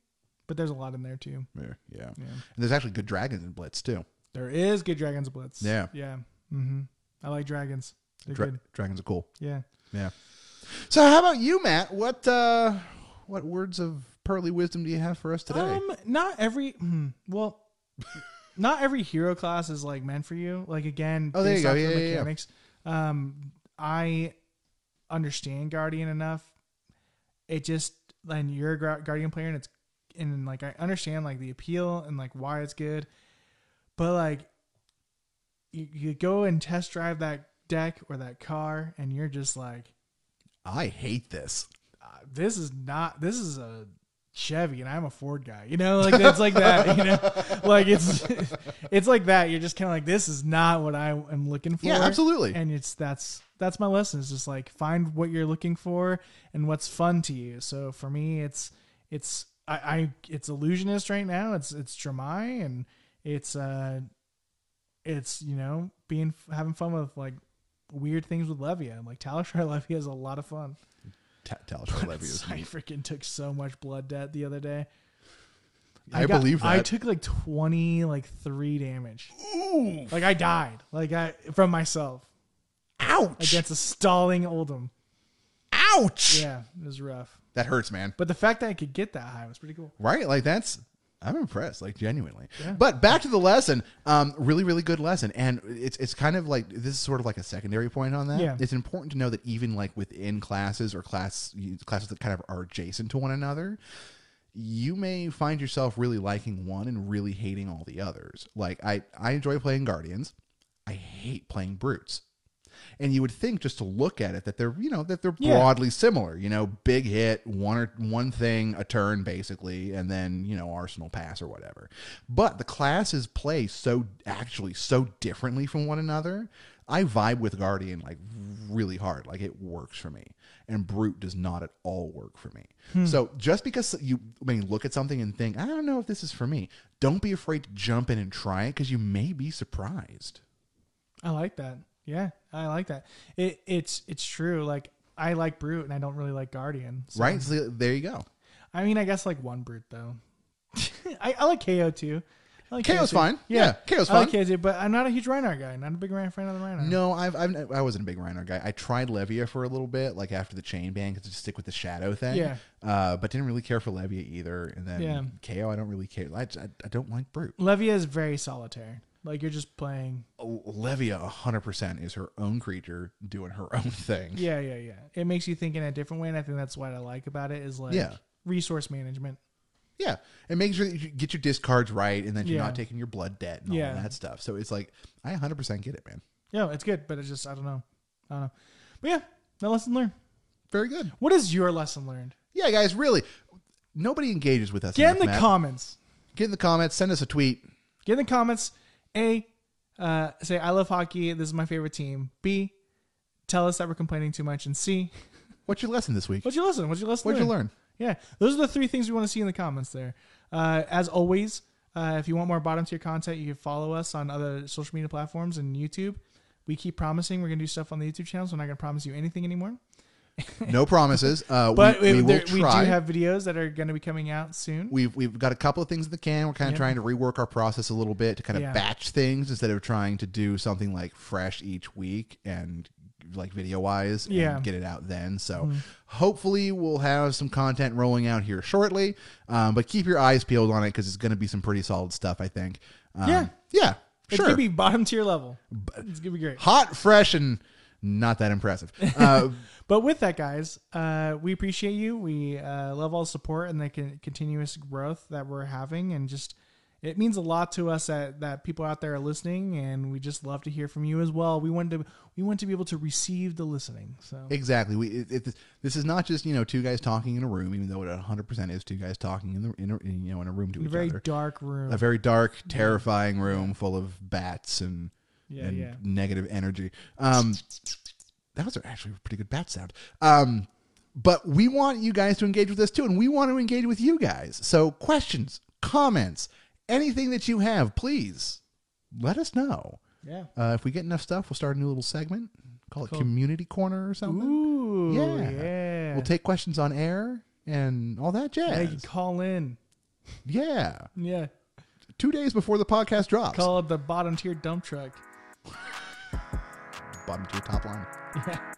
but there's a lot in there too. Yeah, yeah. Yeah. And there's actually good dragons in Blitz too. There is good dragons blitz. Yeah. yeah. Mm-hmm. I like dragons. They're Dra- good. dragons are cool. Yeah. Yeah. So how about you, Matt? What uh what words of pearly wisdom do you have for us today? Um, not every. hmm, well, [laughs] not every hero class is like meant for you. Like again, Oh, there you go. off the Yeah, yeah, yeah. Um, I understand Guardian enough. It just and you're a Guardian player, and it's and like I understand like the appeal and like why it's good, but like you, you go and test drive that deck or that car, and you're just like. I hate this. uh, this is not this is a Chevy and I'm a Ford guy. You know, like it's like that, you know. [laughs] Like it's it's like that. You're just kind of like this is not what I am looking for. Yeah, absolutely. And it's that's that's my lesson. It's just like find what you're looking for and what's fun to you. So for me it's it's I, I it's illusionist right now. It's it's Dromai and it's uh it's you know being having fun with like weird things with Levia. Like Talishar [laughs] Levia is a lot of fun. Ta- Talishar Levy is [laughs] I freaking took so much blood debt the other day. I, got- believe that. I took like twenty, like three damage. Ooh, Like I died. Like I from myself ouch! against a stalling Oldhim. ouch! Yeah, it was rough. That hurts, man. But the fact that I could get that high was pretty cool. Right? Like that's I'm impressed, like genuinely. Yeah. But back to the lesson. Um, really, really good lesson. And it's it's kind of like this is sort of like a secondary point on that. Yeah. It's important to know that even like within classes or class classes that kind of are adjacent to one another, you may find yourself really liking one and really hating all the others. Like I I enjoy playing Guardians. I hate playing Brutes. And you would think just to look at it that they're, you know, that they're Yeah. broadly similar. You know, big hit, one or one thing a turn basically, and then you know Arsenal pass or whatever. But the classes play so actually so differently from one another. I vibe with Guardian like really hard. Like it works for me, and Brute does not at all work for me. Hmm. So just because you may look at something and think I don't know if this is for me, don't be afraid to jump in and try it because you may be surprised. I like that. Yeah, I like that. It it's it's true. Like I like Brute and I don't really like Guardian. so- Right? So there you go. I mean, I guess like one Brute though. [laughs] I, I like Kayo too. I like Kayo's too. fine. Yeah, Kayo's I like fine. Kayo too, but I'm not a huge Rhinar guy. Not a big Rhinar fan of the Rhinar. No, I've, I've I wasn't a big Rhino guy. I tried Levia for a little bit, like after the Chane ban, because to stick with the shadow thing. Yeah. Uh, but didn't really care for Levia either. And then Yeah. Kayo, I don't really care. I, I, I don't like Brute. Levia is very solitary. Like you're just playing. Oh, Levia, hundred percent, is her own creature doing her [laughs] own thing. Yeah, yeah, yeah. It makes you think in a different way, and I think that's what I like about it is like Yeah. resource management. Yeah, and making sure that you get your discards right, and that you're Yeah. not taking your blood debt and Yeah. all that stuff. So it's like I hundred percent get it, man. Yeah, it's good, but it's just I don't know. I don't know. But yeah, no lesson learned. Very good. What is your lesson learned? Yeah, guys, really, nobody engages with us. Get in the Matt. comments. Get in the comments. Send us a tweet. Get in the comments. A, uh, say I love hockey. This is my favorite team. B, tell us that we're complaining too much. And C, [laughs] What's your lesson this week? what'd you listen? What'd you listen? What'd you learn? Yeah, those are the three things we want to see in the comments there. Uh, as always, uh, if you want more bottom tier content, you can follow us on other social media platforms and YouTube. We keep promising we're gonna do stuff on the YouTube channel, so I'm not gonna promise you anything anymore. [laughs] No promises. Uh, But we, we, there- we do have videos that are gonna be coming out soon. we've we've got a couple of things in the can. We're kind of Yeah. trying to rework our process a little bit to kind of Yeah. batch things instead of trying to do something like fresh each week and like video wise and Yeah. Mm-hmm. get it out then. So hopefully we'll have some content rolling out here shortly. Um, but keep your eyes peeled on it because it's going to be some pretty solid stuff. I think. Um, Yeah. Yeah. It's Sure. gonna be [laughs] bottom tier level. It's gonna be great. hot, fresh, and not that impressive. [laughs] Uh, But with that, guys, uh, we appreciate you. We uh, love all the support and the con- continuous growth that we're having, and just it means a lot to us that, that people out there are listening, and we just love to hear from you as well. We want to we want to be able to receive the listening. So Exactly. We it, it, this is not just you know two guys talking in a room, even though it 100 percent is two guys talking in the in, a, in you know in a room to a each very other. dark room. A very dark, terrifying room full of bats and Yeah, and yeah. negative energy. Um, that was actually a pretty good bat sound. Um, but we want you guys to engage with us too, and we want to engage with you guys. So questions, comments, anything that you have, please let us know. yeah. Uh, if we get enough stuff, we'll start a new little segment. Call it Cool. Community Corner or something. Ooh. Yeah. Yeah. We'll take questions on air and all that Yeah, you can call in. Yeah. Yeah. Two days before the podcast drops. Call it the bottom tier dump truck. Bottom to your top line. Yeah.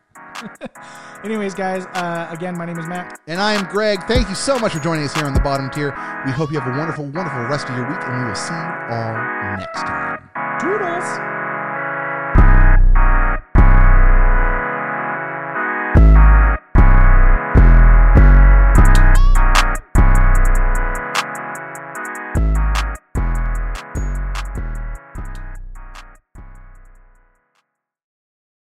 [laughs] Anyways, guys, uh, again, my name is Matt. And I am Greg. Thank you so much for joining us here on the bottom tier. We hope you have a wonderful, wonderful rest of your week, and we will see you all next time. Toodles.